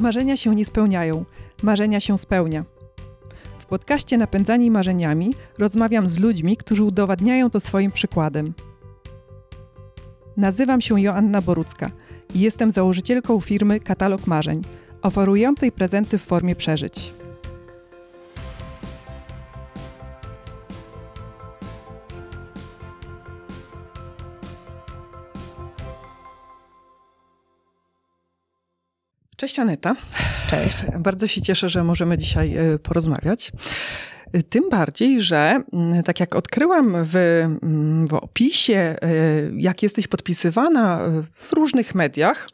Marzenia się nie spełniają, marzenia się spełnia. W podcaście Napędzani Marzeniami rozmawiam z ludźmi, którzy udowadniają to swoim przykładem. Nazywam się Joanna Borucka i jestem założycielką firmy Katalog Marzeń, oferującej prezenty w formie przeżyć. Cześć Aneta. Cześć. Bardzo się cieszę, że możemy dzisiaj e, porozmawiać. E, tym bardziej, że mm, tak jak odkryłam w, mm, w opisie, e, jak jesteś podpisywana w różnych mediach,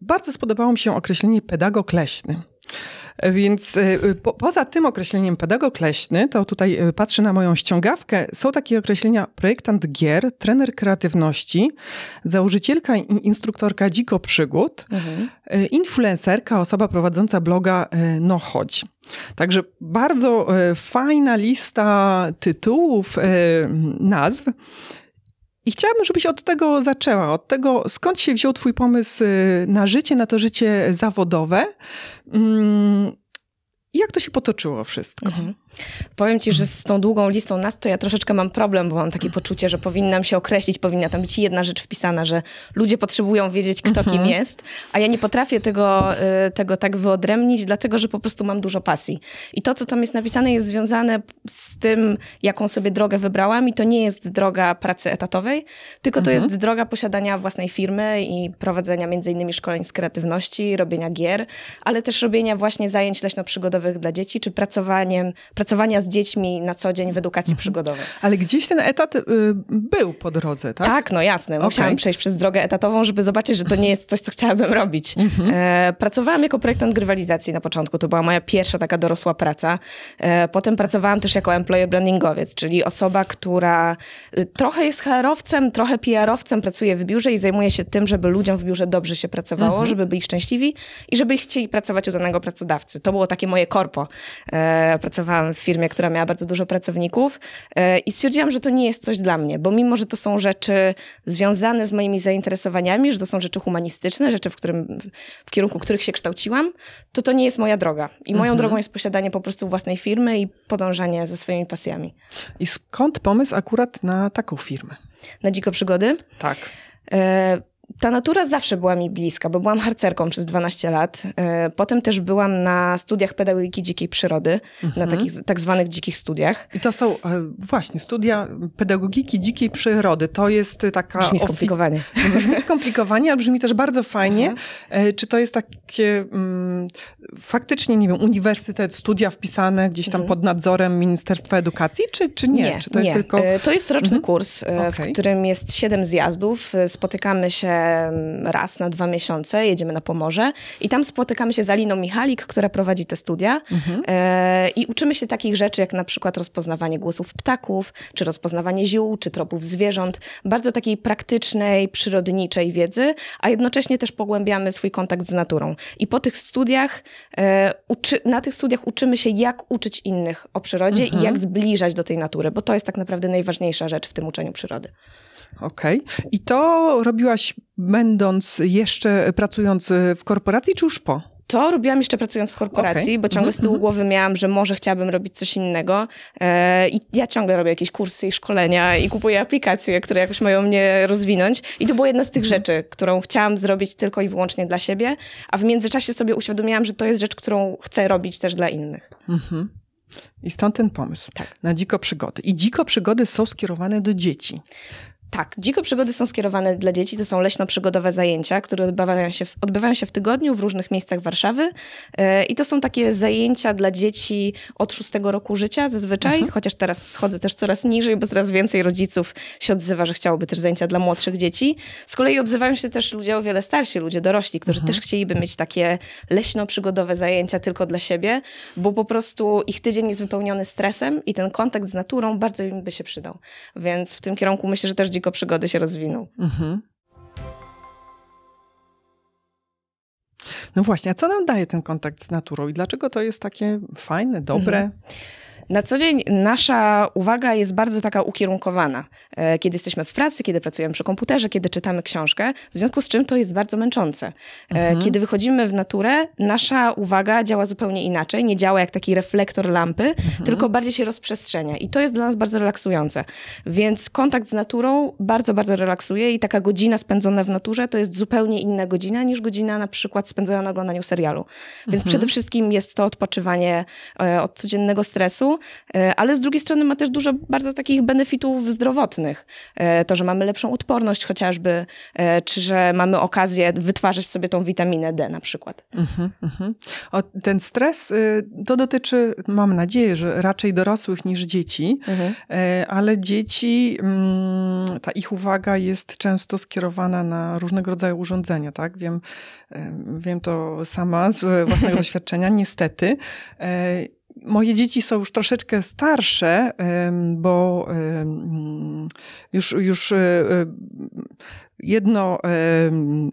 bardzo spodobało mi się określenie pedagog leśny. Więc y, po, poza tym określeniem pedagog leśny, to tutaj y, patrzę na moją ściągawkę, są takie określenia projektant gier, trener kreatywności, założycielka i instruktorka dziko przygód, mhm. Y, influencerka, osoba prowadząca bloga No Chodź. Także bardzo fajna lista tytułów, nazw. I chciałabym, żebyś od tego zaczęła, od tego, skąd się wziął Twój pomysł y, na życie, na to życie zawodowe. Mm, i jak to się potoczyło wszystko? Mhm. Powiem ci, że z tą długą listą nas to ja troszeczkę mam problem, bo mam takie poczucie, że powinnam się określić, powinna tam być jedna rzecz wpisana, że ludzie potrzebują wiedzieć, kto mhm. kim jest, a ja nie potrafię tego, y, tego tak wyodrębnić, dlatego że po prostu mam dużo pasji. I to, co tam jest napisane, jest związane z tym, jaką sobie drogę wybrałam, i to nie jest droga pracy etatowej, tylko to mhm. jest droga posiadania własnej firmy i prowadzenia między innymi szkoleń z kreatywności, robienia gier, ale też robienia właśnie zajęć leśno-przygodowych dla dzieci, czy pracowaniem pracowania z dziećmi na co dzień w edukacji mhm. przygodowej. Ale gdzieś ten etat y, był po drodze, tak? Tak, no jasne. Musiałam okay. przejść przez drogę etatową, żeby zobaczyć, że to nie jest coś, co chciałabym robić. Mhm. E, pracowałam jako projektant grywalizacji na początku. To była moja pierwsza taka dorosła praca. E, potem pracowałam też jako employer brandingowiec, czyli osoba, która y, trochę jest HR-owcem, trochę PR-owcem, pracuje w biurze i zajmuje się tym, żeby ludziom w biurze dobrze się pracowało, mhm. żeby byli szczęśliwi i żeby chcieli pracować u danego pracodawcy. To było takie moje korpo. E, pracowałam w firmie, która miała bardzo dużo pracowników e, i stwierdziłam, że to nie jest coś dla mnie, bo mimo, że to są rzeczy związane z moimi zainteresowaniami, że to są rzeczy humanistyczne, rzeczy, w, którym, w kierunku których się kształciłam, to to nie jest moja droga. I moją mhm. drogą jest posiadanie po prostu własnej firmy i podążanie ze swoimi pasjami. I skąd pomysł akurat na taką firmę? Na dziko przygody? Tak. E ta natura zawsze była mi bliska, bo byłam harcerką przez 12 lat. E, potem też byłam na studiach pedagogiki dzikiej przyrody, mhm. na takich tak zwanych dzikich studiach. I to są e, właśnie studia pedagogiki dzikiej przyrody. To jest taka... Brzmi skomplikowanie. Brzmi skomplikowanie, ale brzmi też bardzo fajnie. Mhm. Czy to jest takie um, faktycznie, nie wiem, uniwersytet, studia wpisane gdzieś tam mhm. pod nadzorem Ministerstwa Edukacji, czy, czy nie? Nie, czy to nie. jest tylko... To jest roczny mhm. kurs, okay. w którym jest siedem zjazdów. Spotykamy się raz na dwa miesiące, jedziemy na Pomorze i tam spotykamy się z Aliną Michalik, która prowadzi te studia mhm. e, i uczymy się takich rzeczy, jak na przykład rozpoznawanie głosów ptaków, czy rozpoznawanie ziół, czy tropów zwierząt. Bardzo takiej praktycznej, przyrodniczej wiedzy, a jednocześnie też pogłębiamy swój kontakt z naturą. I po tych studiach, e, uczy, na tych studiach uczymy się, jak uczyć innych o przyrodzie mhm. i jak zbliżać do tej natury, bo to jest tak naprawdę najważniejsza rzecz w tym uczeniu przyrody. Okej. Okay. I to robiłaś będąc jeszcze pracując w korporacji, czy już po? To robiłam jeszcze pracując w korporacji, okay. bo ciągle z tyłu mhm, głowy miałam, że może chciałabym robić coś innego. E, I ja ciągle robię jakieś kursy i szkolenia i kupuję aplikacje, które jakoś mają mnie rozwinąć. I to była jedna z tych mhm. rzeczy, którą chciałam zrobić tylko i wyłącznie dla siebie, a w międzyczasie sobie uświadomiłam, że to jest rzecz, którą chcę robić też dla innych. Mhm. I stąd ten pomysł tak. na dziko przygody. I dziko przygody są skierowane do dzieci. Tak, dziko przygody są skierowane dla dzieci. To są leśno-przygodowe zajęcia, które odbywają się, w, odbywają się w tygodniu w różnych miejscach Warszawy. Yy, I to są takie zajęcia dla dzieci od szóstego roku życia zazwyczaj, mhm. chociaż teraz schodzę też coraz niżej, bo coraz więcej rodziców się odzywa, że chciałoby też zajęcia dla młodszych dzieci. Z kolei odzywają się też ludzie o wiele starsi, ludzie dorośli, którzy mhm. też chcieliby mieć takie leśno-przygodowe zajęcia tylko dla siebie, bo po prostu ich tydzień jest wypełniony stresem i ten kontakt z naturą bardzo im by się przydał. Więc w tym kierunku myślę, że też dziko przygody się rozwinął. Mhm. No właśnie, a co nam daje ten kontakt z naturą i dlaczego to jest takie fajne, dobre? Mhm. Na co dzień nasza uwaga jest bardzo taka ukierunkowana. E, kiedy jesteśmy w pracy, kiedy pracujemy przy komputerze, kiedy czytamy książkę, w związku z czym to jest bardzo męczące. E, mhm. Kiedy wychodzimy w naturę, nasza uwaga działa zupełnie inaczej. Nie działa jak taki reflektor lampy, mhm. tylko bardziej się rozprzestrzenia. I to jest dla nas bardzo relaksujące. Więc kontakt z naturą bardzo, bardzo relaksuje i taka godzina spędzona w naturze to jest zupełnie inna godzina niż godzina na przykład spędzona na oglądaniu serialu. Więc mhm. przede wszystkim jest to odpoczywanie e, od codziennego stresu, e, ale z drugiej strony ma też dużo bardzo takich benefitów zdrowotnych. E, to, że mamy lepszą odporność chociażby, czy że mamy okazję wytwarzać sobie tą witaminę D na przykład. Mhm, mhm. O, ten stres y, to dotyczy, mam nadzieję, że raczej dorosłych niż dzieci, mhm. ale dzieci, mm, ta ich uwaga jest często skierowana na różnego rodzaju urządzenia, tak? Wiem, wiem to sama z własnego doświadczenia, niestety. E, moje dzieci są już troszeczkę starsze, bo już, już e, e, jedno,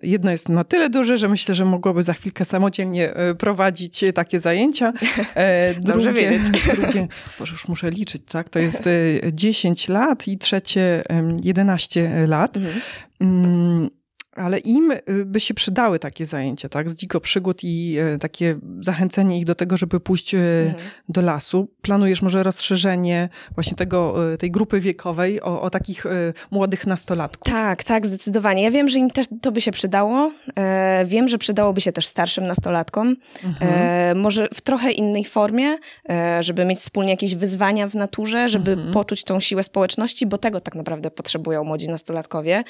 jedno jest na tyle duże, że myślę, że mogłoby za chwilkę samodzielnie prowadzić takie zajęcia. Dobrze drugie, wiedzieć. Drugie, boże, już muszę liczyć, tak? To jest 10 lat i trzecie 11 lat. Mhm. Ale im y, by się przydały takie zajęcia, tak, z dziko przygód i e, takie zachęcenie ich do tego, żeby pójść e, mhm. do lasu. Planujesz może rozszerzenie właśnie tego, e, tej grupy wiekowej o, o takich młodych nastolatków? Tak, tak, zdecydowanie. Ja wiem, że im też to by się przydało. Wiem, że przydałoby się też starszym nastolatkom. Mhm. Może w trochę innej formie, żeby mieć wspólnie jakieś wyzwania w naturze, żeby mhm. poczuć tą siłę społeczności, bo tego tak naprawdę potrzebują młodzi nastolatkowie.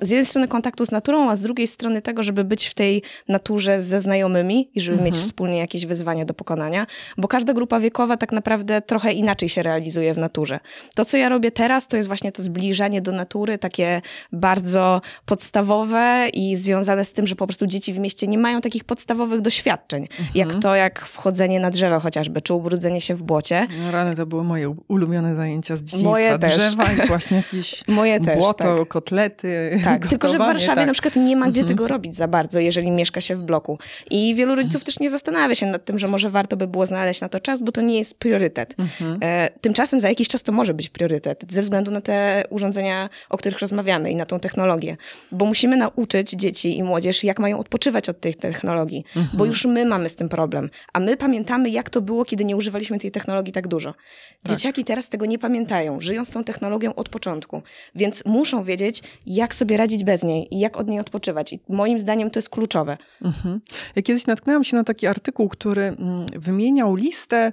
Z jednej strony kontaktu z naturą, a z drugiej strony tego, żeby być w tej naturze ze znajomymi i żeby mhm. mieć wspólnie jakieś wyzwania do pokonania, bo każda grupa wiekowa tak naprawdę trochę inaczej się realizuje w naturze. To, co ja robię teraz, to jest właśnie to zbliżanie do natury, takie bardzo podstawowe i związane z tym, że po prostu dzieci w mieście nie mają takich podstawowych doświadczeń, mhm. jak to, jak wchodzenie na drzewo chociażby, czy ubrudzenie się w błocie. No, rany to były moje ulubione zajęcia z dzieciństwa. Moje Drzewa też. i właśnie jakieś moje błoto, tak. kotlety. Tak, tylko że w Warszawie tak. na przykład nie ma gdzie mhm. tego robić za bardzo, jeżeli mieszka się w bloku. I wielu rodziców też nie zastanawia się nad tym, że może warto by było znaleźć na to czas, bo to nie jest priorytet. Mhm. E, tymczasem za jakiś czas to może być priorytet, ze względu na te urządzenia, o których rozmawiamy i na tą technologię. Bo musimy nauczyć dzieci i młodzież, jak mają odpoczywać od tych technologii, mhm. bo już my mamy z tym problem. A my pamiętamy, jak to było, kiedy nie używaliśmy tej technologii tak dużo. Tak. Dzieciaki teraz tego nie pamiętają, żyją z tą technologią od początku, więc muszą wiedzieć, jak sobie radzić bez niej niej i jak od niej odpoczywać. I moim zdaniem to jest kluczowe. Mhm. Ja kiedyś natknęłam się na taki artykuł, który mm, wymieniał listę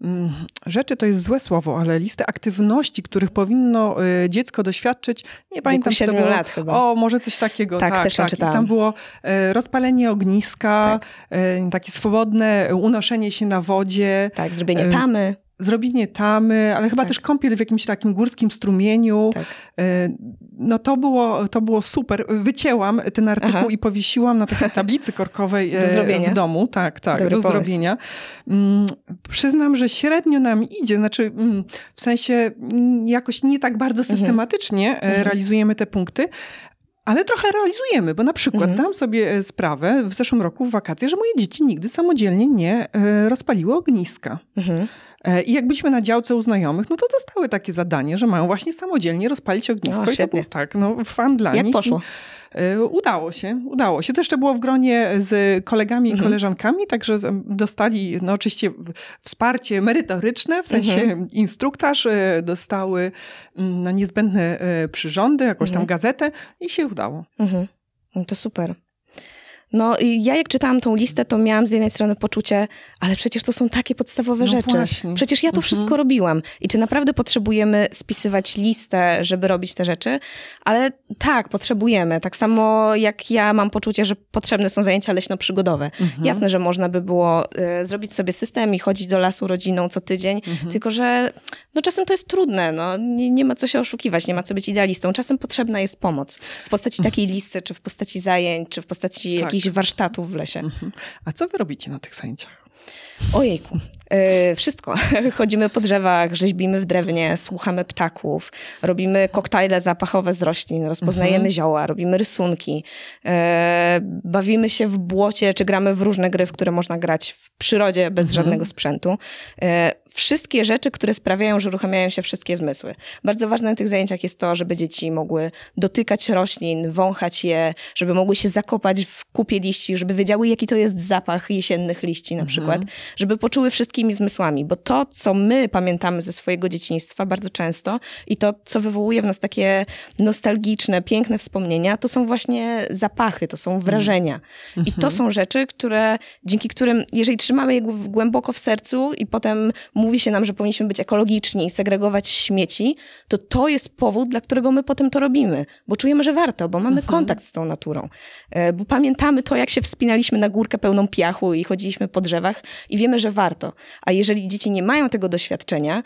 mm, rzeczy to jest złe słowo, ale listę aktywności, których powinno y, dziecko doświadczyć. Nie pamiętam, czy to było. lat chyba. O, może coś takiego. Tak, tak też tak. I tam było y, rozpalenie ogniska, tak. Y, takie swobodne unoszenie się na wodzie. Tak, zrobienie tamy zrobienie tamy, ale chyba tak. też kąpiel w jakimś takim górskim strumieniu. Tak. E, no to było, to było super. Wycięłam ten artykuł Aha. i powiesiłam na takiej tablicy korkowej e, w domu. Tak, tak, Dobry do pomysł. zrobienia. Mm, przyznam, że średnio nam idzie, znaczy mm, w sensie mm, jakoś nie tak bardzo mhm. systematycznie mhm. realizujemy te punkty, ale trochę realizujemy, bo na przykład mhm. zdałam sobie sprawę w zeszłym roku w wakacje, że moje dzieci nigdy samodzielnie nie rozpaliły ogniska. Mhm. E, I jak byliśmy na działce u znajomych, no to dostały takie zadanie, że mają właśnie samodzielnie rozpalić ognisko. I to był tak, no fan dla jak nich. Jak poszło? E, udało się, udało się. To jeszcze było w gronie z kolegami i mhm. koleżankami, także dostali no oczywiście wsparcie merytoryczne, w sensie mhm. instruktaż, e, dostały mm, no, niezbędne przyrządy, jakąś tam mhm. gazetę i się udało. Mhm. No to super. No ja jak czytałam tą listę, to miałam z jednej strony poczucie, ale przecież to są takie podstawowe no rzeczy. Właśnie. Przecież ja to mhm. wszystko robiłam. I czy naprawdę potrzebujemy spisywać listę, żeby robić te rzeczy? Ale tak, potrzebujemy. Tak samo jak ja mam poczucie, że potrzebne są zajęcia leśno-przygodowe. Mhm. Jasne, że można by było y, zrobić sobie system i chodzić do lasu rodziną co tydzień, mhm. tylko że no, czasem to jest trudne. No. Nie, nie, ma co się oszukiwać, nie ma co być idealistą. Czasem potrzebna jest pomoc. W postaci takiej listy, czy w postaci zajęć, czy w postaci tak jakichś warsztatów w lesie. Mhm. A co wy robicie na tych zajęciach? Ojejku. Yy, wszystko. Chodzimy po drzewach, rzeźbimy w drewnie, słuchamy ptaków, robimy koktajle zapachowe z roślin, rozpoznajemy mhm. zioła, robimy rysunki, yy, bawimy się w błocie, czy gramy w różne gry, w które można grać w przyrodzie bez mhm. żadnego sprzętu. Yy, wszystkie rzeczy, które sprawiają, że uruchamiają się wszystkie zmysły. Bardzo ważne na tych zajęciach jest to, żeby dzieci mogły dotykać roślin, wąchać je, żeby mogły się zakopać w kupie liści, żeby wiedziały, jaki to jest zapach jesiennych liści na mhm. Żeby poczuły wszystkimi zmysłami, bo to, co my pamiętamy ze swojego dzieciństwa bardzo często i to, co wywołuje w nas takie nostalgiczne, piękne wspomnienia, to są właśnie zapachy, to są wrażenia. I to mhm. są rzeczy, które, dzięki którym, jeżeli trzymamy je głęboko w sercu i potem mówi się nam, że powinniśmy być ekologiczni i segregować śmieci, to to jest powód, dla którego my potem to robimy, bo czujemy, że warto, bo mamy mhm. kontakt z tą naturą, e, bo pamiętamy to, jak się wspinaliśmy na górkę pełną piachu i chodziliśmy po drzewach i wiemy, że warto. A jeżeli dzieci nie mają tego doświadczenia,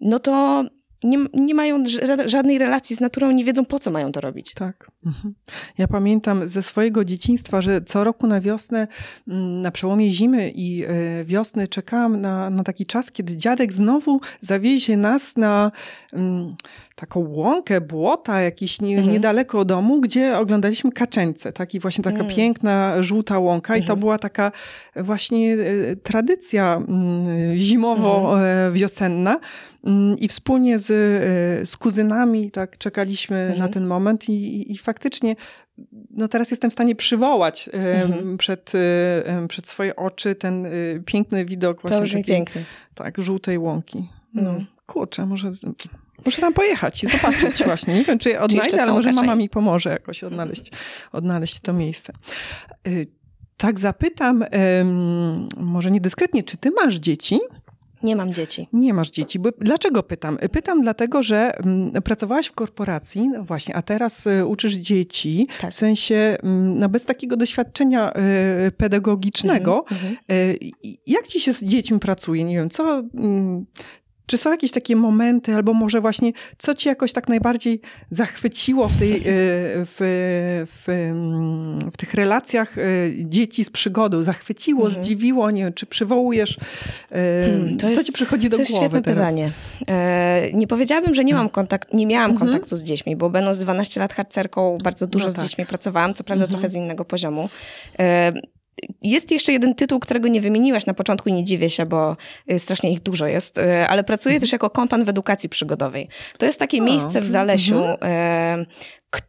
no to nie, nie mają żadnej relacji z naturą, nie wiedzą po co mają to robić. Tak. Mhm. Ja pamiętam ze swojego dzieciństwa, że co roku na wiosnę, mm, na przełomie zimy i e, wiosny czekałam na, na taki czas, kiedy dziadek znowu zawiezie nas na mm, taką łąkę, błota jakieś nie, mhm. niedaleko domu, gdzie oglądaliśmy kaczęce. Taki właśnie taka mhm. piękna, żółta łąka i to mhm. była taka właśnie e, tradycja mm, zimowo-wiosenna. Mhm. E, I wspólnie z, z kuzynami tak czekaliśmy na mhm. ten moment i, i faktycznie no teraz jestem w stanie przywołać mhm. przed, przed swoje oczy ten piękny widok właśnie takiej, piękny. tak, żółtej łąki. No, kurczę, może Muszę tam pojechać i zobaczyć właśnie. Nie wiem, czy je odnajdę, ale może mama mi pomoże jakoś odnaleźć, odnaleźć to miejsce. Y, tak zapytam, może niedyskretnie, czy ty masz dzieci? Nie mam dzieci. Nie masz dzieci. Dlaczego pytam? Pytam dlatego, że pracowałaś w korporacji, no właśnie, a teraz y, uczysz dzieci, tak. w sensie no bez takiego doświadczenia y, pedagogicznego. Mhm, mhm. Jak ci się z dziećmi pracuje? Nie wiem, co, czy są jakieś takie momenty, albo może właśnie, co ci jakoś tak najbardziej zachwyciło w, tej, e, w, w, mm, w tych relacjach e, dzieci z przygodą? Zachwyciło, mhm. zdziwiło? Nie wiem, czy przywołujesz, e, hmm, co jest, ci przychodzi do to głowy jest świetne teraz? pytanie. nie powiedziałabym, że nie mam kontakt, nie miałam mhm. kontaktu z dziećmi, bo będąc 12 lat harcerką, bardzo dużo no tak. z dziećmi pracowałam, co prawda mhm. trochę z innego poziomu. Jest jeszcze jeden tytuł, którego nie wymieniłaś na początku i nie dziwię się, bo y, strasznie ich dużo jest, y, ale pracuję mhm. też jako kompan w edukacji przygodowej. To jest takie miejsce w Zalesiu, mhm.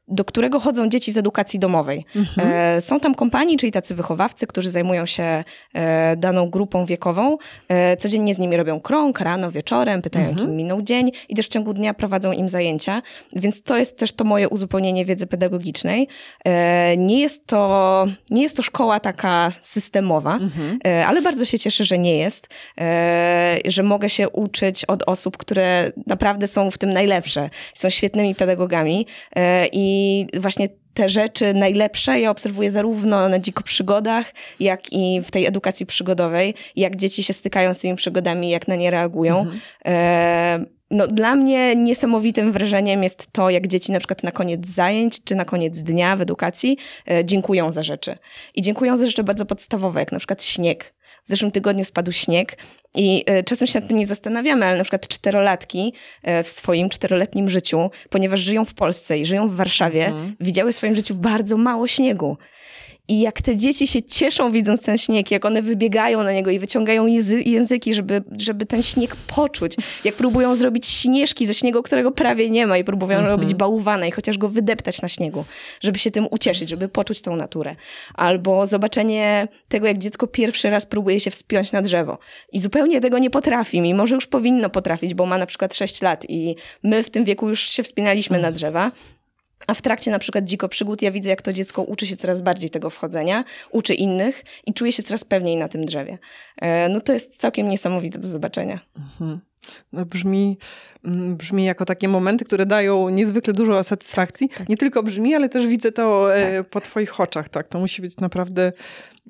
Do którego chodzą dzieci z edukacji domowej. Mhm. E, są tam kompanii, czyli tacy wychowawcy, którzy zajmują się e, daną grupą wiekową. E, codziennie z nimi robią krąg, rano, wieczorem, pytają, mhm. kim minął dzień i też w ciągu dnia prowadzą im zajęcia. Więc to jest też to moje uzupełnienie wiedzy pedagogicznej. Nie jest to, nie jest to szkoła taka systemowa, mhm. ale bardzo się cieszę, że nie jest, że mogę się uczyć od osób, które naprawdę są w tym najlepsze, są świetnymi pedagogami i właśnie te rzeczy najlepsze ja obserwuję zarówno na dziko przygodach, jak i w tej edukacji przygodowej, jak dzieci się stykają z tymi przygodami, jak na nie reagują. Mhm. E, no, dla mnie niesamowitym wrażeniem jest to, jak dzieci na przykład na koniec zajęć czy na koniec dnia w edukacji e, dziękują za rzeczy. I dziękują za rzeczy bardzo podstawowe, jak na przykład śnieg. W zeszłym tygodniu spadł śnieg i e, czasem się nad tym nie zastanawiamy, ale na przykład czterolatki e, w swoim czteroletnim życiu, ponieważ żyją w Polsce i żyją w Warszawie, mhm. widziały w swoim życiu bardzo mało śniegu. I jak te dzieci się cieszą widząc ten śnieg, jak one wybiegają na niego i wyciągają języki, żeby, żeby ten śnieg poczuć. Jak próbują zrobić śnieżki ze śniegu, którego prawie nie ma i próbują mhm. robić bałwane i chociaż go wydeptać na śniegu, żeby się tym ucieszyć, żeby poczuć tą naturę. Albo zobaczenie tego, jak dziecko pierwszy raz próbuje się wspiąć na drzewo i zupełnie tego nie potrafi, mimo że już powinno potrafić, bo ma na przykład 6 lat i my w tym wieku już się wspinaliśmy na drzewa. A w trakcie na przykład dziko przygód ja widzę, jak to dziecko uczy się coraz bardziej tego wchodzenia, uczy innych i czuje się coraz pewniej na tym drzewie. E, no to jest całkiem niesamowite do zobaczenia. Mhm. No brzmi, mm, brzmi jako takie momenty, które dają niezwykle dużo satysfakcji. Tak. Nie tylko brzmi, ale też widzę to e, tak. po twoich oczach. Tak, to musi być naprawdę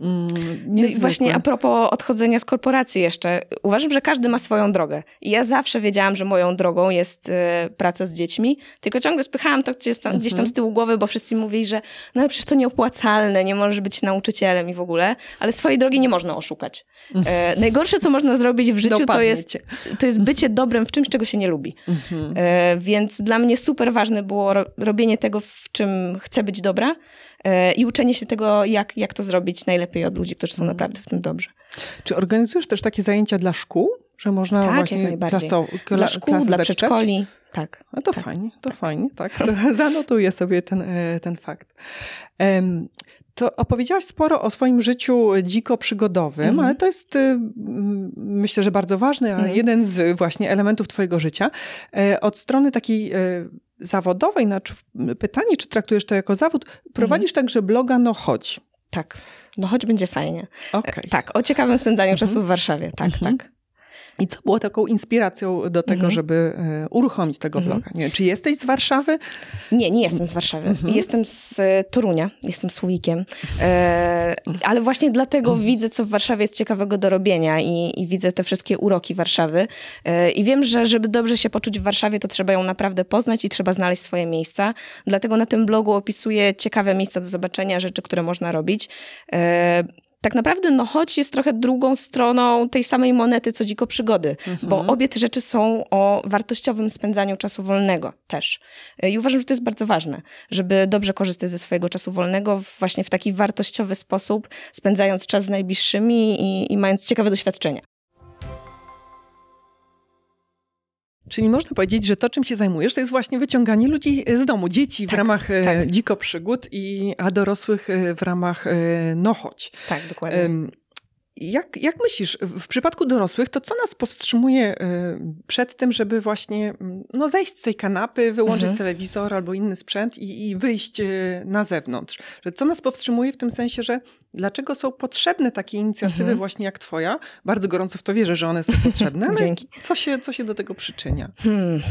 Mm, no i właśnie a propos odchodzenia z korporacji jeszcze, uważam, że każdy ma swoją drogę. I ja zawsze wiedziałam, że moją drogą jest y, praca z dziećmi, tylko ciągle spychałam to gdzieś tam, gdzieś tam mhm. z tyłu głowy, bo wszyscy mówili, że no ale przecież to nieopłacalne, nie możesz być nauczycielem i w ogóle, ale swojej drogi nie można oszukać. E, najgorsze, co można zrobić w życiu, to jest, to jest bycie dobrym w czymś, czego się nie lubi. Mhm. E, więc dla mnie super ważne było robienie tego, w czym chcę być dobra, i uczenie się tego, jak, jak to zrobić najlepiej od ludzi, którzy są mhm. naprawdę w tym dobrzy. Czy organizujesz też takie zajęcia dla szkół? Że można tak, właśnie. Klaso, kla, dla szkół, dla przedszkoli. Tak. No to tak. fajnie, to fajnie, tak. To zanotuję sobie ten, e, ten fakt. Um, to opowiedziałaś sporo o swoim życiu dziko przygodowym, mm. ale to jest y, myślę, że bardzo ważny, mm. jeden z właśnie elementów twojego życia. E, od strony takiej zawodowej, znaczy pytanie, czy traktujesz to jako zawód, prowadzisz mhm. także bloga No Chodź. Tak, no choć będzie fajnie. Okay. Tak, o ciekawym spędzaniu mhm. czasu w Warszawie, tak, mhm. tak. I co było taką inspiracją do tego, mhm. żeby e, uruchomić tego mhm. bloga? Nie, czy jesteś z Warszawy? Nie, nie jestem z Warszawy. Mhm. Jestem z e, Torunia, jestem Słowikiem. E, ale właśnie dlatego widzę, co w Warszawie jest ciekawego do robienia i, i widzę te wszystkie uroki Warszawy. E, I wiem, że żeby dobrze się poczuć w Warszawie, to trzeba ją naprawdę poznać i trzeba znaleźć swoje miejsca. Dlatego na tym blogu opisuję ciekawe miejsca do zobaczenia, rzeczy, które można robić. E, tak naprawdę no choć jest trochę drugą stroną tej samej monety, co dziko przygody, mhm. bo obie te rzeczy są o wartościowym spędzaniu czasu wolnego też. I uważam, że to jest bardzo ważne, żeby dobrze korzystać ze swojego czasu wolnego właśnie w taki wartościowy sposób, spędzając czas z najbliższymi i, i mając ciekawe doświadczenia. Czyli można powiedzieć, że to, czym się zajmujesz, to jest właśnie wyciąganie ludzi z domu, dzieci tak, w ramach e, tak. dziko przygód, i, a dorosłych e, w ramach e, no chodź. Tak, dokładnie. Jak, jak myślisz, w przypadku dorosłych, to co nas powstrzymuje przed tym, żeby właśnie no, zejść z tej kanapy, wyłączyć mhm. telewizor albo inny sprzęt i, i wyjść na zewnątrz? Że co nas powstrzymuje w tym sensie, że dlaczego są potrzebne takie inicjatywy mhm. właśnie jak twoja? Bardzo gorąco w to wierzę, że one są potrzebne, ale Dzięki. Co, się, co się do tego przyczynia? Hmm.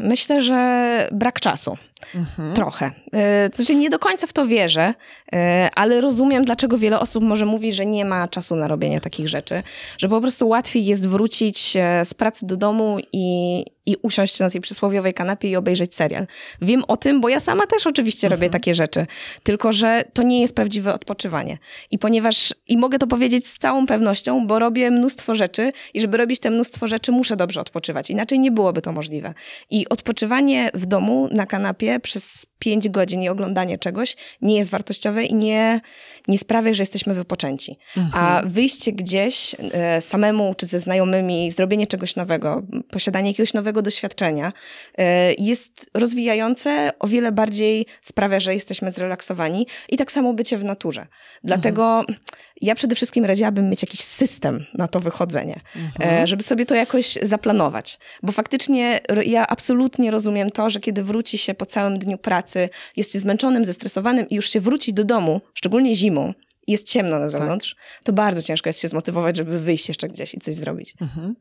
Myślę, że brak czasu. Mhm. Trochę. E, znaczy nie do końca w to wierzę, e, ale rozumiem, dlaczego wiele osób może mówi, że nie ma czasu na robienie takich rzeczy, że po prostu łatwiej jest wrócić e, z pracy do domu i, i usiąść na tej przysłowiowej kanapie i obejrzeć serial. Wiem o tym, bo ja sama też oczywiście robię mhm. takie rzeczy, tylko że to nie jest prawdziwe odpoczywanie. I ponieważ, i mogę to powiedzieć z całą pewnością, bo robię mnóstwo rzeczy i żeby robić te mnóstwo rzeczy, muszę dobrze odpoczywać. Inaczej nie byłoby to możliwe. I odpoczywanie w domu na kanapie przez pięć godzin i oglądanie czegoś nie jest wartościowe i nie, nie sprawia, że jesteśmy wypoczęci. Mhm. A wyjście gdzieś e, samemu czy ze znajomymi, zrobienie czegoś nowego, posiadanie jakiegoś nowego doświadczenia e, jest rozwijające, o wiele bardziej sprawia, że jesteśmy zrelaksowani i tak samo bycie w naturze. Dlatego mhm. ja przede wszystkim radziłabym mieć jakiś system na to wychodzenie, e, mhm. żeby sobie to jakoś zaplanować. Bo faktycznie ja absolutnie rozumiem to, że kiedy wróci się po całym dniu pracy, jest się zmęczonym, zestresowanym i już się wróci do domu, szczególnie zimą, jest ciemno na zewnątrz, tak. to bardzo ciężko jest się zmotywować, żeby wyjść jeszcze gdzieś i coś zrobić. Mhm.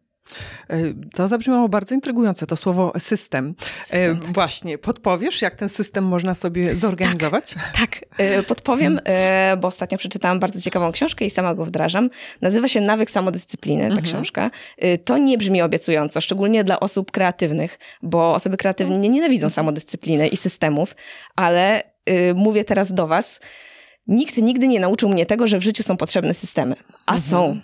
E, to zabrzmiało bardzo intrygujące, to słowo system. E, system tak. Właśnie, podpowiesz, jak ten system można sobie zorganizować? Tak, tak. E, podpowiem, bo ostatnio przeczytałam bardzo ciekawą książkę i sama go wdrażam. Nazywa się Nawyk Samodyscypliny, ta mhm. książka. To nie brzmi obiecująco, szczególnie dla osób kreatywnych, bo osoby kreatywne nie nienawidzą samodyscypliny i systemów, ale mówię teraz do was, Nikt nigdy nie nauczył mnie tego, że w życiu są potrzebne systemy. A mhm. są.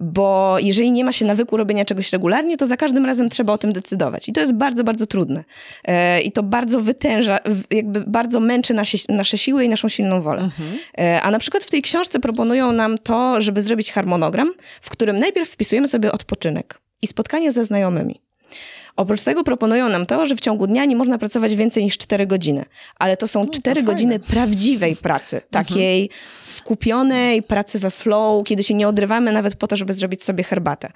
Bo jeżeli nie ma się nawyku robienia czegoś regularnie, to za każdym razem trzeba o tym decydować. I to jest bardzo, bardzo trudne. E, I to bardzo wytęża, jakby bardzo męczy nasze, nasze siły i naszą silną wolę. Mhm. E, a na przykład w tej książce proponują nam to, żeby zrobić harmonogram, w którym najpierw wpisujemy sobie odpoczynek i spotkanie ze znajomymi. Oprócz tego proponują nam to, że w ciągu dnia nie można pracować więcej niż 4 godziny. Ale to są no, 4 to godziny prawdziwej pracy, mhm. takiej skupionej pracy we flow, kiedy się nie odrywamy nawet po to, żeby zrobić sobie herbatę.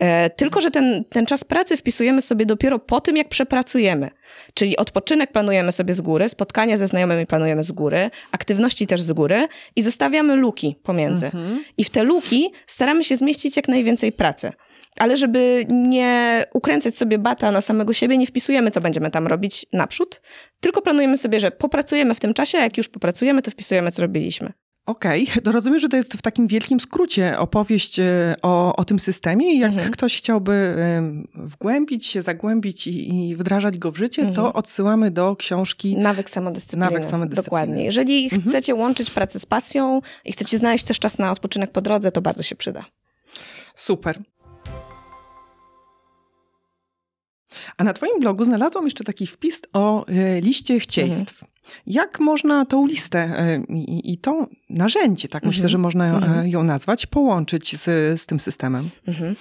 E, tylko, że ten, ten czas pracy wpisujemy sobie dopiero po tym, jak przepracujemy. Czyli odpoczynek planujemy sobie z góry, spotkania ze znajomymi planujemy z góry, aktywności też z góry i zostawiamy luki pomiędzy. Mhm. I w te luki staramy się zmieścić jak najwięcej pracy. Ale żeby nie ukręcać sobie bata na samego siebie, nie wpisujemy, co będziemy tam robić naprzód, tylko planujemy sobie, że popracujemy w tym czasie, a jak już popracujemy, to wpisujemy, co robiliśmy. Okej, okay. to rozumiem, że to jest w takim wielkim skrócie opowieść e, o, o tym systemie i jak mhm. ktoś chciałby wgłębić się, zagłębić i, i wdrażać go w życie, mhm. to odsyłamy do książki Nawyk samodyscypliny. Nawyk samodyscypliny. Dokładnie. Jeżeli mhm. chcecie łączyć pracę z pasją i chcecie znaleźć też czas na odpoczynek po drodze, to bardzo się przyda. Super. A na Twoim blogu znalazłam jeszcze taki wpis o e, liście chcieństw. Mhm. Jak można tą listę e, i, i to narzędzie, tak myślę, że można e, mhm. ją nazwać, połączyć z, z tym systemem? Mhm.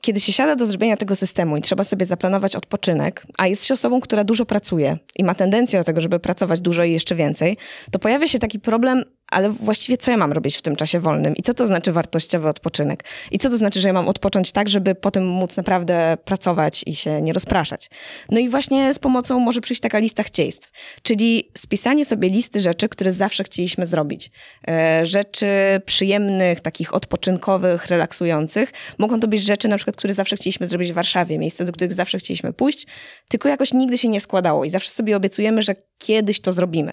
Kiedy się siada do zrobienia tego systemu i trzeba sobie zaplanować odpoczynek, a jest się osobą, która dużo pracuje i ma tendencję do tego, żeby pracować dużo i jeszcze więcej, to pojawia się taki problem ale właściwie co ja mam robić w tym czasie wolnym? I co to znaczy wartościowy odpoczynek? I co to znaczy, że ja mam odpocząć tak, żeby potem móc naprawdę pracować i się nie rozpraszać? No i właśnie z pomocą może przyjść taka lista chcieństw, czyli spisanie sobie listy rzeczy, które zawsze chcieliśmy zrobić. E, rzeczy przyjemnych, takich odpoczynkowych, relaksujących. Mogą to być rzeczy na przykład, które zawsze chcieliśmy zrobić w Warszawie, miejsce, do których zawsze chcieliśmy pójść, tylko jakoś nigdy się nie składało i zawsze sobie obiecujemy, że kiedyś to zrobimy.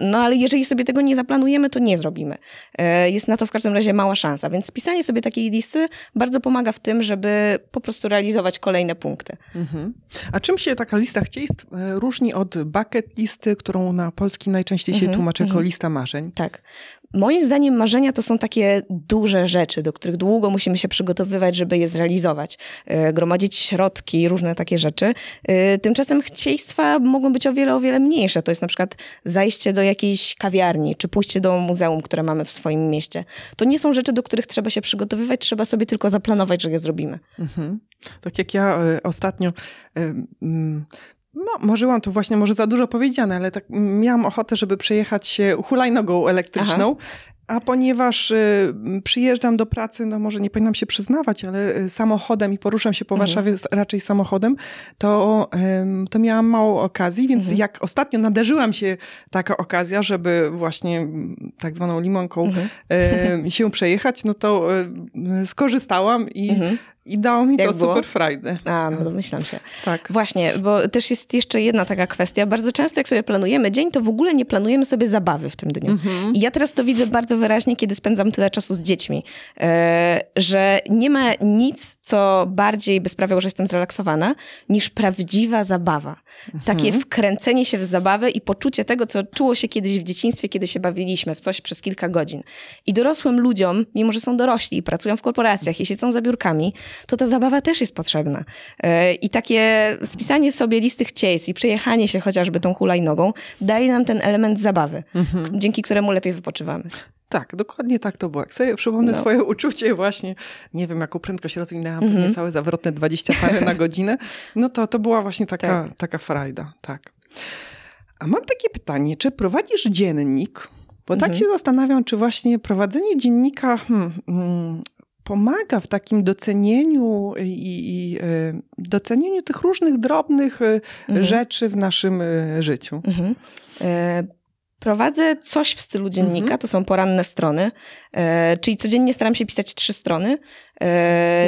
No ale jeżeli sobie tego nie zaplanujemy, to nie zrobimy. E, jest na to w każdym razie mała szansa, więc spisanie sobie takiej listy bardzo pomaga w tym, żeby po prostu realizować kolejne punkty. Mhm. A czym się taka lista chcieństw e, różni od bucket listy, którą na polski najczęściej się mhm. tłumaczy jako mhm. lista marzeń? Tak. Moim zdaniem marzenia to są takie duże rzeczy, do których długo musimy się przygotowywać, żeby je zrealizować. E, gromadzić środki, różne takie rzeczy. E, tymczasem chcieństwa mogą być o wiele, o wiele mniejsze. To jest na przykład zajście do jakiejś kawiarni, czy pójście do muzeum, które mamy w swoim mieście. To nie są rzeczy, do których trzeba się przygotowywać, trzeba sobie tylko zaplanować, że je zrobimy. Mhm. Tak jak ja y, ostatnio no, marzyłam to właśnie, może za dużo powiedziane, ale tak miałam ochotę, żeby przejechać się hulajnogą elektryczną. Aha. A ponieważ y, przyjeżdżam do pracy, no może nie powinnam się przyznawać, ale y, samochodem i poruszam się po mhm. Warszawie raczej samochodem, to, to miałam mało okazji, więc mhm. jak ostatnio nadarzyłam się taka okazja, żeby właśnie tak zwaną limonką mhm. się przejechać, no to skorzystałam i mhm. I dało mi Jak to było? super frajdę. A, no domyślam się. Tak. Właśnie, bo też jest jeszcze jedna taka kwestia. Bardzo często jak sobie planujemy dzień, to w ogóle nie planujemy sobie zabawy w tym dniu. Mhm. I ja teraz to widzę bardzo wyraźnie, kiedy spędzam tyle czasu z dziećmi, e, że nie ma nic, co bardziej by sprawiało, że jestem zrelaksowana, niż prawdziwa zabawa. Mhm. Takie wkręcenie się w zabawę i poczucie tego, co czuło się kiedyś w dzieciństwie, kiedy się bawiliśmy w coś przez kilka godzin. I dorosłym ludziom, mimo że są dorośli i pracują w korporacjach i siedzą za biurkami, to ta zabawa też jest potrzebna. E, I takie spisanie sobie listy chcieństw i przejechanie się chociażby tą hulajnogą daje nam ten element zabawy, mhm. dzięki któremu lepiej wypoczywamy. Tak, dokładnie tak to było. Jak sobie przypomnę no. swoje uczucie właśnie, nie wiem, jaką prędkość rozwinęłam, mm -hmm. całe zawrotne 20 parę na godzinę, no to to była właśnie taka, tak. taka frajda, tak. A mam takie pytanie, czy prowadzisz dziennik? Bo tak mm -hmm. się zastanawiam, czy właśnie prowadzenie dziennika hmm, hmm, pomaga w takim docenieniu i, i e, docenieniu tych różnych drobnych mm -hmm. rzeczy w naszym e, życiu. Mhm. Prowadzę coś w stylu dziennika, mhm. to są poranne strony, e, czyli codziennie staram się pisać trzy strony, E,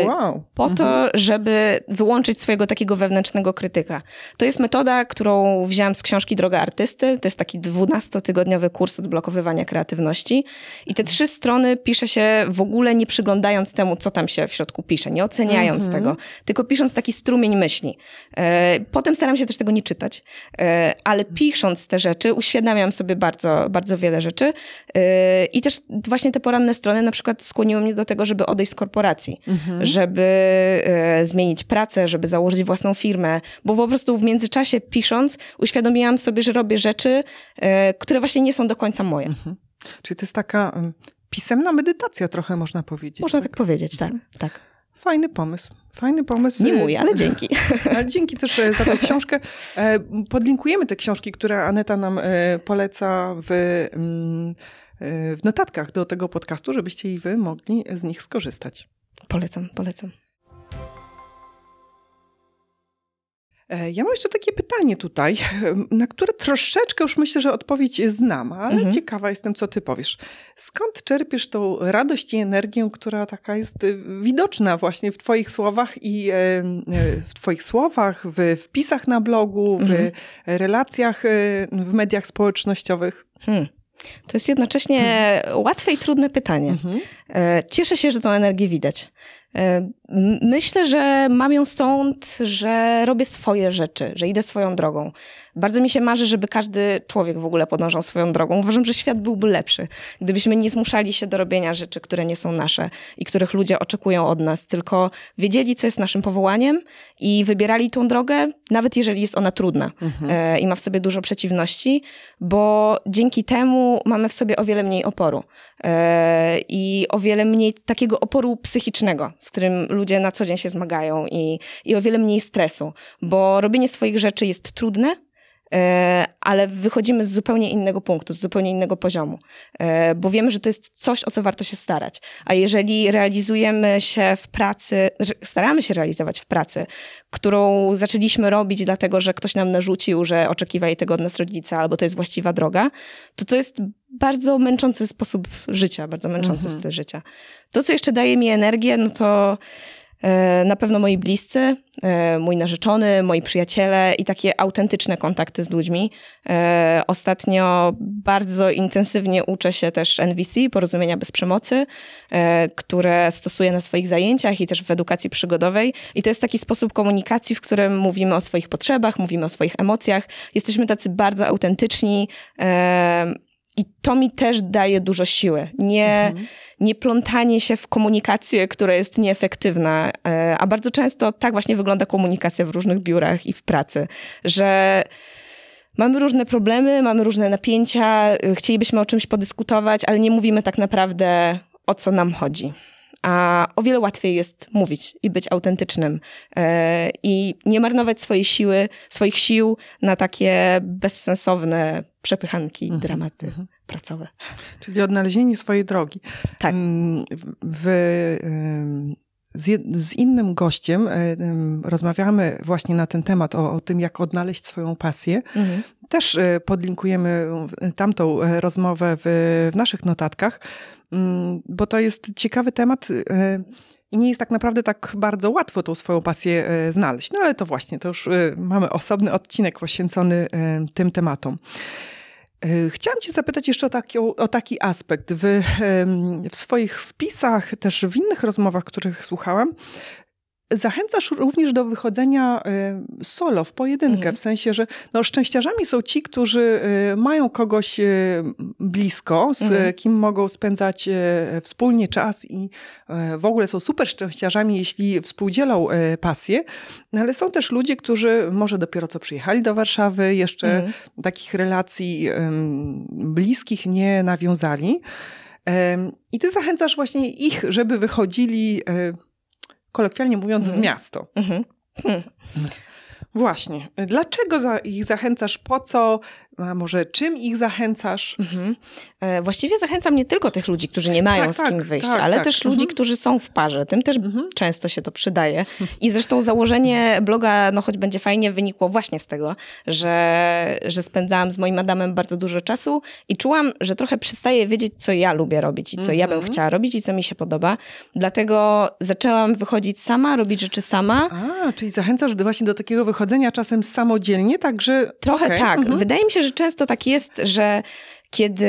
wow. Po to, mhm. żeby wyłączyć swojego takiego wewnętrznego krytyka. To jest metoda, którą wziąłem z książki Droga Artysty. To jest taki 12-tygodniowy kurs odblokowywania kreatywności. I te trzy strony pisze się w ogóle nie przyglądając temu, co tam się w środku pisze, nie oceniając mhm. tego, tylko pisząc taki strumień myśli. E, potem staram się też tego nie czytać, e, ale pisząc te rzeczy, uświadamiam sobie bardzo, bardzo wiele rzeczy. I też właśnie te poranne strony na przykład skłoniły mnie do tego, żeby odejść z korporacji mhm. żeby e, zmienić pracę, żeby założyć własną firmę, bo po prostu w międzyczasie pisząc uświadomiłam sobie, że robię rzeczy, e, które właśnie nie są do końca moje. Mhm. Czyli to jest taka pisemna medytacja trochę można powiedzieć. Można tak, tak powiedzieć, tak, mhm. tak. Fajny pomysł. Fajny pomysł. Nie mój, ale dzięki. ale dzięki też e, za tę książkę. Podlinkujemy te książki, które Aneta nam poleca w, mm, w notatkach do tego podcastu, żebyście i wy mogli z nich skorzystać. Polecam, polecam. E, ja mam jeszcze takie pytanie tutaj, na które troszeczkę już myślę, że odpowiedź znam, ale mhm. ciekawa jestem, co ty powiesz. Skąd czerpiesz tą radość i energię, która taka jest y, widoczna właśnie w twoich słowach i e, e, w twoich słowach, w wpisach na blogu, w mhm. relacjach w mediach społecznościowych? Hmm. To jest jednocześnie łatwe i trudne pytanie. Mhm. E, cieszę się, że tą energię widać. Myślę, że mam ją stąd, że robię swoje rzeczy, że idę swoją drogą. Bardzo mi się marzy, żeby każdy człowiek w ogóle podążał swoją drogą. Uważam, że świat byłby lepszy, gdybyśmy nie zmuszali się do robienia rzeczy, które nie są nasze i których ludzie oczekują od nas, tylko wiedzieli, co jest naszym powołaniem i wybierali tą drogę, nawet jeżeli jest ona trudna mhm. E, i ma w sobie dużo przeciwności, bo dzięki temu mamy w sobie o wiele mniej oporu e, i o wiele mniej takiego oporu psychicznego, z którym ludzie na co dzień się zmagają i, i o wiele mniej stresu, bo robienie swoich rzeczy jest trudne, e, ale wychodzimy z zupełnie innego punktu, z zupełnie innego poziomu, e, bo wiemy, że to jest coś, o co warto się starać. A jeżeli realizujemy się w pracy, staramy się realizować w pracy, którą zaczęliśmy robić dlatego, że ktoś nam narzucił, że oczekiwali tego od nas rodzica, albo to jest właściwa droga, to to jest bardzo męczący sposób życia, bardzo męczący mhm. styl życia. To, co jeszcze daje mi energię, no to e, na pewno moi bliscy, e, mój narzeczony, moi przyjaciele i takie autentyczne kontakty z ludźmi. E, ostatnio bardzo intensywnie uczę się też NVC, porozumienia bez przemocy, które stosuję na swoich zajęciach i też w edukacji przygodowej. I to jest taki sposób komunikacji, w którym mówimy o swoich potrzebach, mówimy o swoich emocjach. Jesteśmy tacy bardzo autentyczni i to mi też daje dużo siły. Nie, mhm. nie plątanie się w komunikację, która jest nieefektywna. E, a bardzo często tak właśnie wygląda komunikacja w różnych biurach i w pracy, że mamy różne problemy, mamy różne napięcia, chcielibyśmy o czymś podyskutować, ale nie mówimy tak naprawdę o co nam chodzi. A o wiele łatwiej jest mówić i być autentycznym e, i nie marnować swojej siły, swoich sił na takie bezsensowne przepychanki, mhm. dramaty mhm. pracowe. Czyli odnalezienie swojej drogi. Tak. W, z, z, innym gościem rozmawiamy właśnie na ten temat, o, o tym, jak odnaleźć swoją pasję. Mhm. Też e, podlinkujemy tamtą e, rozmowę w, w naszych notatkach, bo to jest ciekawy temat e, i nie jest tak naprawdę tak bardzo łatwo tą swoją pasję znaleźć. No ale to właśnie, to już mamy osobny odcinek poświęcony tym tematom. E, chciałam Cię zapytać jeszcze o taki, o taki aspekt. W, w swoich wpisach, też w innych rozmowach, których słuchałam, Zachęcasz również do wychodzenia y, solo, w pojedynkę, mhm. w sensie, że no, szczęściarzami są ci, którzy y, mają kogoś y, blisko, z mhm. kim mogą spędzać wspólnie czas i w ogóle są super szczęściarzami, jeśli współdzielą pasję, no, ale są też ludzie, którzy może dopiero co przyjechali do Warszawy, jeszcze mhm. takich relacji bliskich nie nawiązali. I ty zachęcasz właśnie ich, żeby wychodzili kolokwialnie mówiąc, w miasto. Mhm. Hmm. Właśnie. Dlaczego ich zachęcasz? Po co? A może czym ich zachęcasz? Mhm. E, właściwie zachęcam nie tylko tych ludzi, którzy nie mają tak, z kim tak, wyjść, tak, ale tak. też mhm. ludzi, którzy są w parze. Tym też mhm. często się to przydaje. I zresztą założenie bloga, no choć będzie fajnie, wynikło właśnie z tego, że, że spędzałam z moim Adamem bardzo dużo czasu i czułam, że trochę przestaję wiedzieć, co ja lubię robić i co ja bym mhm. chciała robić i co mi się podoba. Dlatego zaczęłam wychodzić sama, robić rzeczy sama. A, czyli zachęcasz właśnie do takiego wychodzenia czasem samodzielnie, także... Trochę okay. tak. Mhm. Wydaje mi się, że często tak jest, że kiedy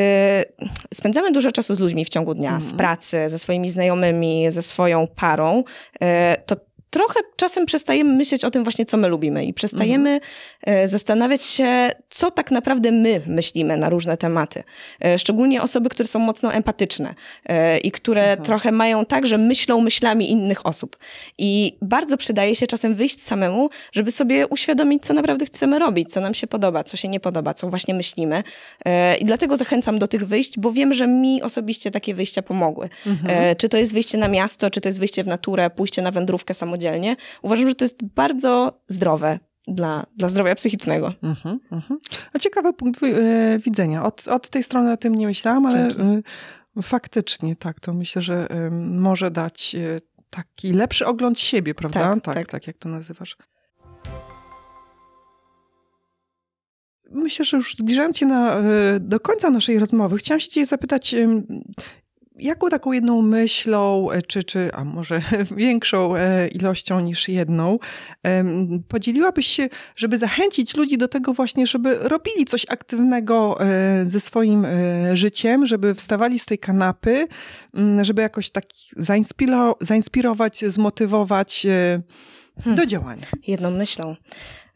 spędzamy dużo czasu z ludźmi w ciągu dnia, mm. w mhm. pracy, ze swoimi znajomymi, ze swoją parą, e, to trochę czasem przestajemy myśleć o tym właśnie, co my lubimy i przestajemy mhm. zastanawiać się, co tak naprawdę my myślimy na różne tematy. E, szczególnie osoby, które są mocno empatyczne e, i które mhm. trochę mają tak, że myślą myślami innych osób. I bardzo przydaje się czasem wyjść samemu, żeby sobie uświadomić, co naprawdę chcemy robić, co nam się podoba, co się nie podoba, co właśnie myślimy. I dlatego zachęcam do tych wyjść, bo wiem, że mi osobiście takie wyjścia pomogły. Mhm. Czy to jest wyjście na miasto, czy to jest wyjście w naturę, pójście na wędrówkę samodzielnie, samodzielnie, uważam, że to jest bardzo zdrowe dla, dla zdrowia psychicznego. Mhm, mhm. A ciekawy punkt e, widzenia. Od, od tej strony o tym nie myślałam, ale e, faktycznie tak, to myślę, że e, może dać taki lepszy ogląd siebie, prawda? Tak, tak, tak, tak jak to nazywasz. Myślę, że już zbliżając się na, do końca naszej rozmowy, chciałam się cię zapytać, jaką taką jedną myślą, e, czy, czy a może większą e, ilością niż jedną, podzieliłabyś się, żeby zachęcić ludzi do tego właśnie, żeby robili coś aktywnego e, ze swoim życiem, żeby wstawali z tej kanapy, żeby jakoś tak zainspirować, zmotywować hmm. do działania? Jedną myślą.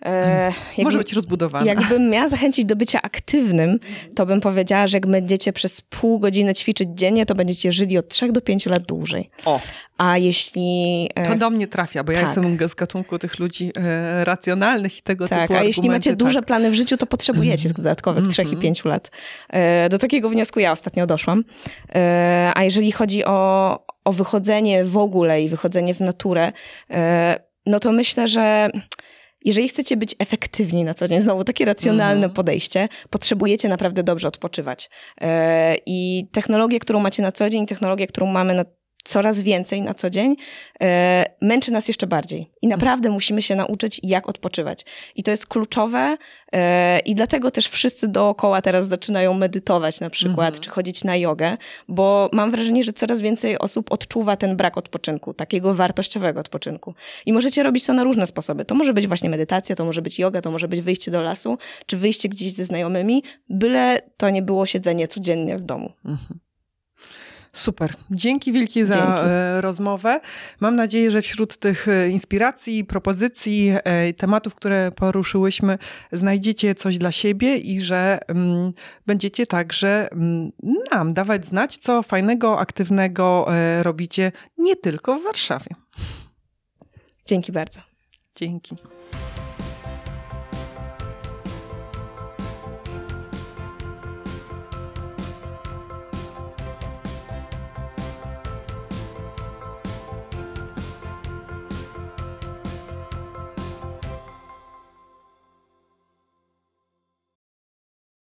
E, jakby, Może być rozbudowana. Jakbym miała zachęcić do bycia aktywnym, to bym powiedziała, że jak będziecie przez pół godziny ćwiczyć dziennie, to będziecie żyli od 3 do 5 lat dłużej. O. A jeśli... E, to do mnie trafia, bo tak. ja jestem z gatunku tych ludzi e, racjonalnych i tego tak, typu a jeśli macie duże tak. plany w życiu, to potrzebujecie mhm. dodatkowych 3 i 5 mhm. lat. E, do takiego wniosku ja ostatnio doszłam. A jeżeli chodzi o, o wychodzenie w ogóle i wychodzenie w naturę, no to myślę, że jeżeli chcecie być efektywni na co dzień, znowu takie racjonalne mhm. podejście, potrzebujecie naprawdę dobrze odpoczywać. E, I technologię, którą macie na co dzień, technologię, którą mamy na coraz więcej na co dzień, e, męczy nas jeszcze bardziej. I naprawdę musimy się nauczyć, jak odpoczywać. I to jest kluczowe e, i dlatego też wszyscy dookoła teraz zaczynają medytować na przykład, mhm. czy chodzić na jogę, bo mam wrażenie, że coraz więcej osób odczuwa ten brak odpoczynku, takiego wartościowego odpoczynku. I możecie robić to na różne sposoby. To może być właśnie medytacja, to może być yoga, to może być wyjście do lasu, czy wyjście gdzieś ze znajomymi, byle to nie było siedzenie codziennie w domu. Mhm. Super. Dzięki wielkie za Dzięki. E, rozmowę. Mam nadzieję, że wśród tych e, inspiracji, propozycji, e, tematów, które poruszyłyśmy, znajdziecie coś dla siebie i że mm, będziecie także mm, nam dawać znać, co fajnego, aktywnego robicie nie tylko w Warszawie. Dzięki bardzo. Dzięki.